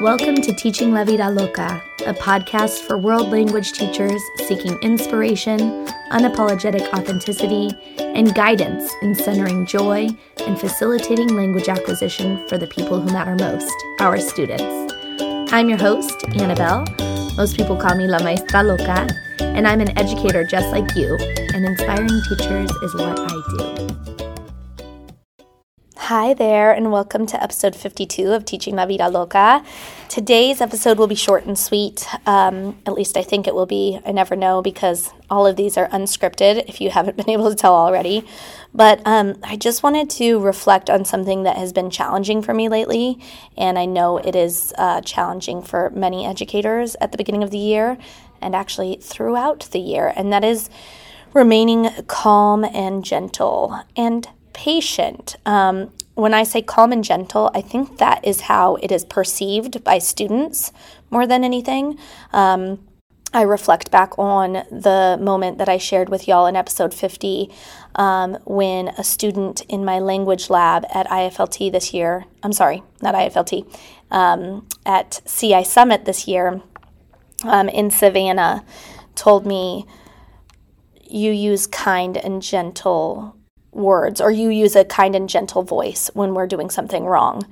Welcome to Teaching La Vida Loca, a podcast for world language teachers seeking inspiration, unapologetic authenticity, and guidance in centering joy and facilitating language acquisition for the people who matter most, our students. I'm your host, Annabelle. Most people call me La Maestra Loca, and I'm an educator just like you, and inspiring teachers is what I do. Hi there, and welcome to episode 52 of Teaching La Vida Loca. Today's episode will be short and sweet. Um, at least I think it will be. I never know because all of these are unscripted, if you haven't been able to tell already. But um, I just wanted to reflect on something that has been challenging for me lately, and I know it is uh, challenging for many educators at the beginning of the year and actually throughout the year, and that is remaining calm and gentle and patient. Um, when I say calm and gentle, I think that is how it is perceived by students more than anything. Um, I reflect back on the moment that I shared with y'all in episode 50 um, when a student in my language lab at IFLT this year, I'm sorry, not IFLT, um, at CI Summit this year um, in Savannah told me, You use kind and gentle words or you use a kind and gentle voice when we're doing something wrong.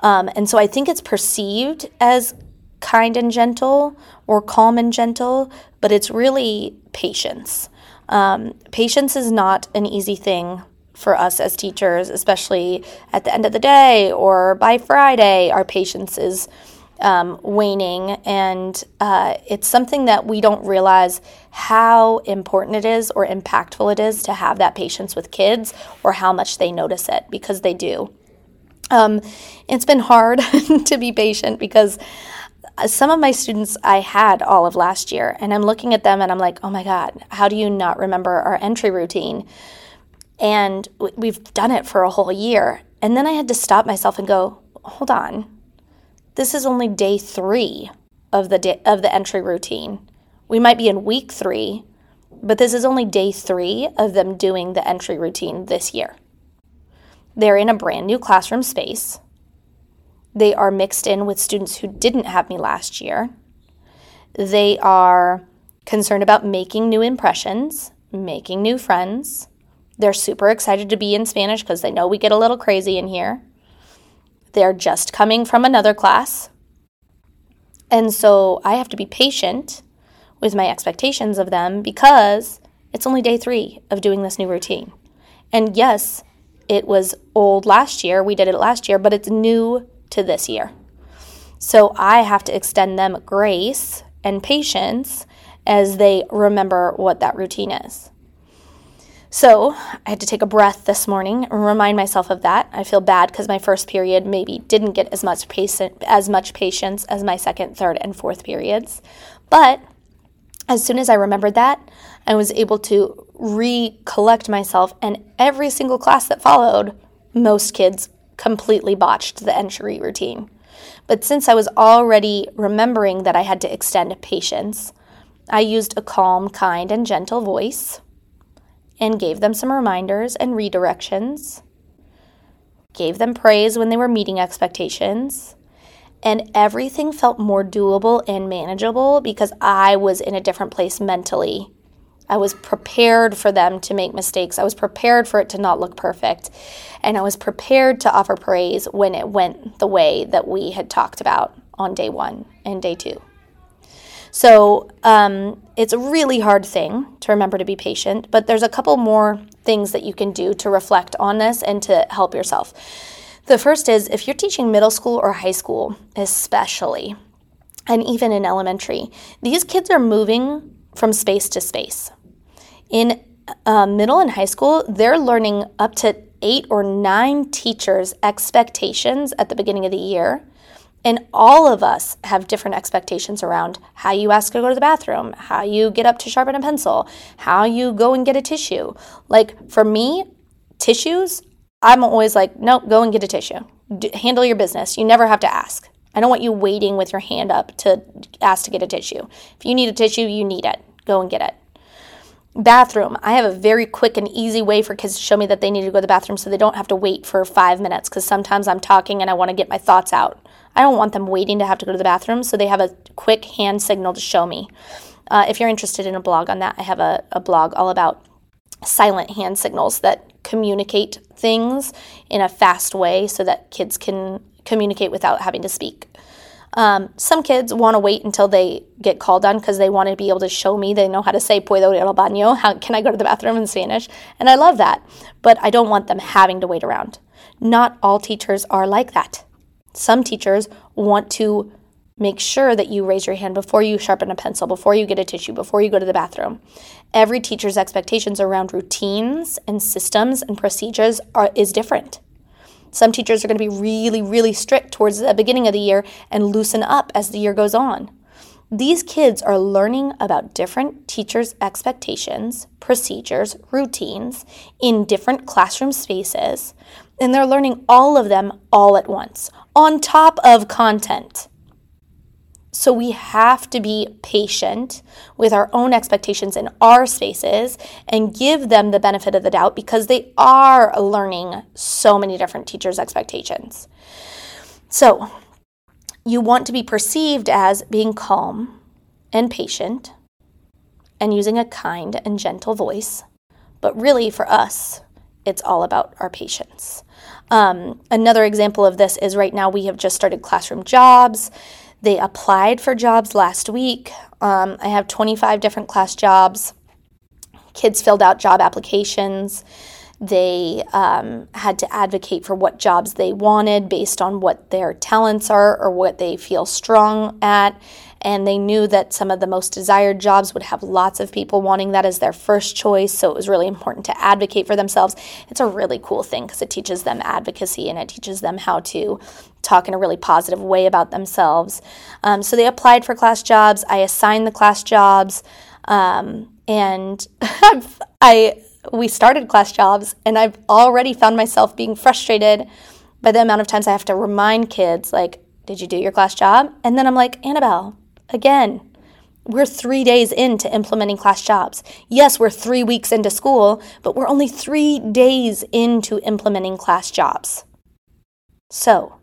Um, and so I think it's perceived as kind and gentle or calm and gentle, but it's really patience. Um, patience is not an easy thing for us as teachers, especially at the end of the day or by Friday. Our patience is um, waning, and uh, it's something that we don't realize how important it is or impactful it is to have that patience with kids or how much they notice it because they do. Um, it's been hard to be patient because some of my students I had all of last year, and I'm looking at them and I'm like, oh my God, how do you not remember our entry routine? And we've done it for a whole year. And then I had to stop myself and go, hold on, this is only day three of the day, of the entry routine. We might be in week three, but this is only day three of them doing the entry routine this year. They're in a brand new classroom space. They are mixed in with students who didn't have me last year. They are concerned about making new impressions, making new friends. They're super excited to be in Spanish because they know we get a little crazy in here. They're just coming from another class. And so I have to be patient with my expectations of them because it's only day three of doing this new routine. And yes, it was old last year. We did it last year, but it's new to this year. So I have to extend them grace and patience as they remember what that routine is. So I had to take a breath this morning and remind myself of that. I feel bad because my first period maybe didn't get as much patient, as much patience as my second, third, and fourth periods. But as soon as I remembered that, I was able to recollect myself, and every single class that followed, most kids completely botched the entry routine. But since I was already remembering that I had to extend patience, I used a calm, kind, and gentle voice and gave them some reminders and redirections, gave them praise when they were meeting expectations, and everything felt more doable and manageable because I was in a different place mentally. I was prepared for them to make mistakes. I was prepared for it to not look perfect. And I was prepared to offer praise when it went the way that we had talked about on day one and day two. So um, it's a really hard thing to remember to be patient, but there's a couple more things that you can do to reflect on this and to help yourself. The first is if you're teaching middle school or high school, especially, and even in elementary, these kids are moving from space to space. In uh, middle and high school, they're learning up to eight or nine teachers' expectations at the beginning of the year and all of us have different expectations around how you ask to go to the bathroom, how you get up to sharpen a pencil, how you go and get a tissue. Like for me, tissues, I'm always like, nope, go and get a tissue. D- handle your business. You never have to ask. I don't want you waiting with your hand up to ask to get a tissue. If you need a tissue, you need it. Go and get it. Bathroom. I have a very quick and easy way for kids to show me that they need to go to the bathroom so they don't have to wait for five minutes because sometimes I'm talking and I want to get my thoughts out. I don't want them waiting to have to go to the bathroom, so they have a quick hand signal to show me. Uh, if you're interested in a blog on that, I have a, a blog all about silent hand signals that communicate things in a fast way so that kids can communicate without having to speak. Um, some kids want to wait until they get called on because they want to be able to show me they know how to say puedo ir al baño. How can I go to the bathroom in Spanish? And I love that, but I don't want them having to wait around. Not all teachers are like that. Some teachers want to make sure that you raise your hand before you sharpen a pencil, before you get a tissue, before you go to the bathroom. Every teacher's expectations around routines and systems and procedures are, is different. Some teachers are going to be really, really strict towards the beginning of the year and loosen up as the year goes on. These kids are learning about different teachers' expectations, procedures, routines in different classroom spaces, and they're learning all of them all at once, on top of content. So we have to be patient with our own expectations in our spaces and give them the benefit of the doubt because they are learning so many different teachers' expectations. So you want to be perceived as being calm and patient and using a kind and gentle voice. But really, for us, it's all about our patience. Um, another example of this is right now we have just started classroom jobs they applied for jobs last week. Um, I have 25 different class jobs. Kids filled out job applications. They um, had to advocate for what jobs they wanted based on what their talents are or what they feel strong at and they knew that some of the most desired jobs would have lots of people wanting that as their first choice. So it was really important to advocate for themselves. It's a really cool thing because it teaches them advocacy and it teaches them how to talk in a really positive way about themselves. Um, so they applied for class jobs. I assigned the class jobs, um, and I we started class jobs, and I've already found myself being frustrated by the amount of times I have to remind kids, like, "Did you do your class job?" And then I'm like, "Annabelle, Again, we're three days into implementing class jobs. Yes, we're three weeks into school, but we're only three days into implementing class jobs. So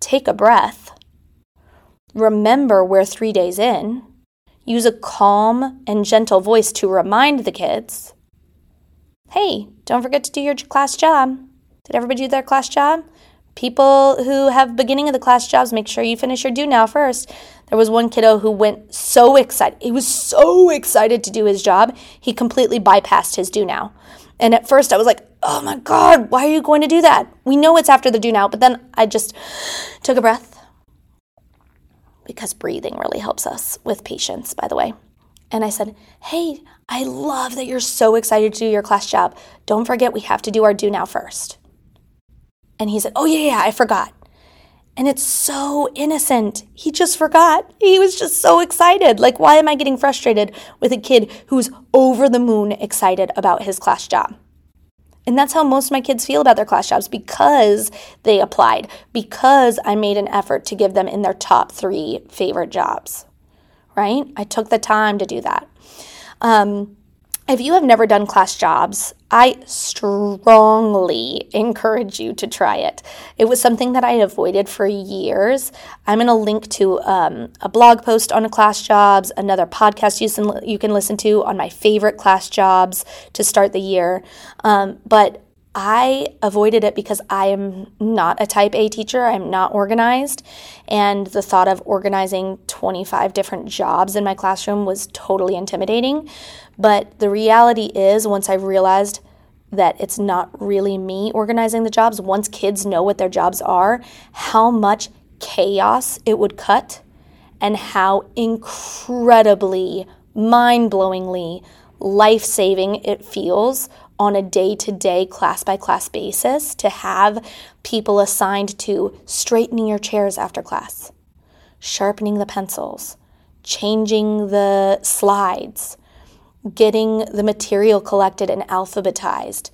take a breath. Remember we're three days in. Use a calm and gentle voice to remind the kids hey, don't forget to do your class job. Did everybody do their class job? People who have beginning of the class jobs, make sure you finish your do now first. There was one kiddo who went so excited. He was so excited to do his job, he completely bypassed his do now. And at first I was like, oh my God, why are you going to do that? We know it's after the do now. But then I just took a breath because breathing really helps us with patience, by the way. And I said, hey, I love that you're so excited to do your class job. Don't forget, we have to do our do now first. And he said, oh, yeah, yeah, I forgot. And it's so innocent. He just forgot. He was just so excited. Like, why am I getting frustrated with a kid who's over the moon excited about his class job? And that's how most of my kids feel about their class jobs because they applied, because I made an effort to give them in their top three favorite jobs, right? I took the time to do that. Um, if you have never done class jobs, I strongly encourage you to try it. It was something that I avoided for years. I'm going to link to um, a blog post on class jobs, another podcast you can, you can listen to on my favorite class jobs to start the year. Um, but I avoided it because I am not a type A teacher. I'm not organized. And the thought of organizing 25 different jobs in my classroom was totally intimidating. But the reality is, once I realized that it's not really me organizing the jobs, once kids know what their jobs are, how much chaos it would cut and how incredibly mind blowingly life saving it feels on a day to day, class by class basis to have people assigned to straightening your chairs after class, sharpening the pencils, changing the slides, getting the material collected and alphabetized,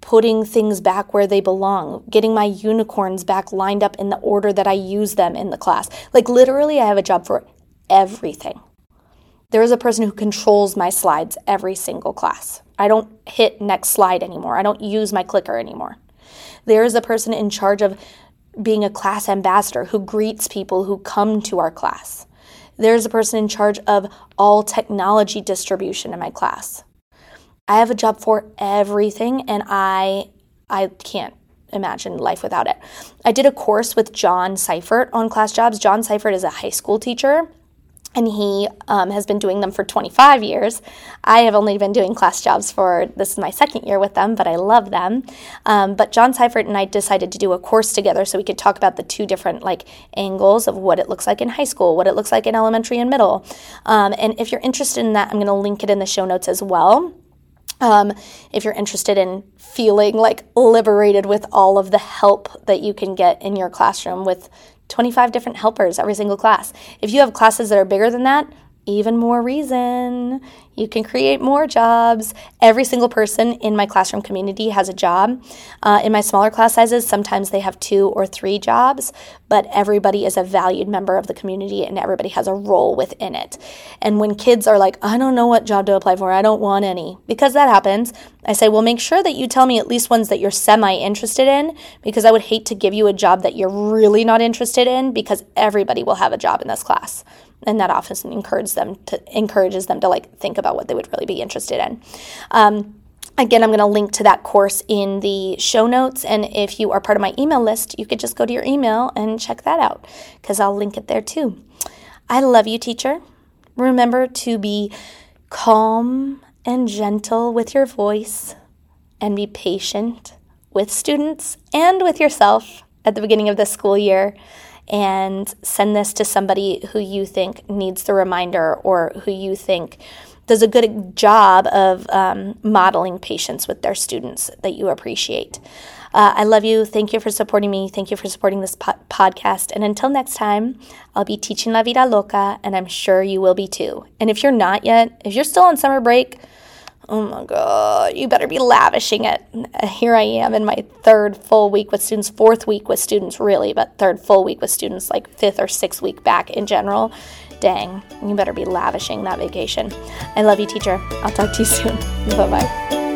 putting things back where they belong, getting my unicorns back lined up in the order that I use them in the class. Like, literally, I have a job for everything. There is a person who controls my slides every single class. I don't hit next slide anymore. I don't use my clicker anymore. There is a person in charge of being a class ambassador who greets people who come to our class. There's a person in charge of all technology distribution in my class. I have a job for everything and I I can't imagine life without it. I did a course with John Seifert on class jobs. John Seifert is a high school teacher and he um, has been doing them for 25 years. I have only been doing class jobs for this is my second year with them, but I love them. Um, but John Seifert and I decided to do a course together so we could talk about the two different like angles of what it looks like in high school, what it looks like in elementary and middle. Um, and if you're interested in that, I'm going to link it in the show notes as well. Um, if you're interested in feeling like liberated with all of the help that you can get in your classroom with 25 different helpers every single class. If you have classes that are bigger than that, even more reason. You can create more jobs. Every single person in my classroom community has a job. Uh, in my smaller class sizes, sometimes they have two or three jobs, but everybody is a valued member of the community and everybody has a role within it. And when kids are like, I don't know what job to apply for, I don't want any, because that happens, I say, well, make sure that you tell me at least ones that you're semi interested in, because I would hate to give you a job that you're really not interested in, because everybody will have a job in this class and that often encourages them to encourages them to like think about what they would really be interested in. Um, Again, I'm going to link to that course in the show notes. And if you are part of my email list, you could just go to your email and check that out because I'll link it there too. I love you, teacher. Remember to be calm and gentle with your voice and be patient with students and with yourself at the beginning of the school year and send this to somebody who you think needs the reminder or who you think does a good job of um, modeling patience with their students that you appreciate. Uh, I love you. Thank you for supporting me. Thank you for supporting this po- podcast. And until next time, I'll be teaching La Vida Loca, and I'm sure you will be too. And if you're not yet, if you're still on summer break, oh my God, you better be lavishing it. Uh, here I am in my third full week with students, fourth week with students, really, but third full week with students, like fifth or sixth week back in general. Dang, you better be lavishing that vacation. I love you, teacher. I'll talk to you soon. bye bye.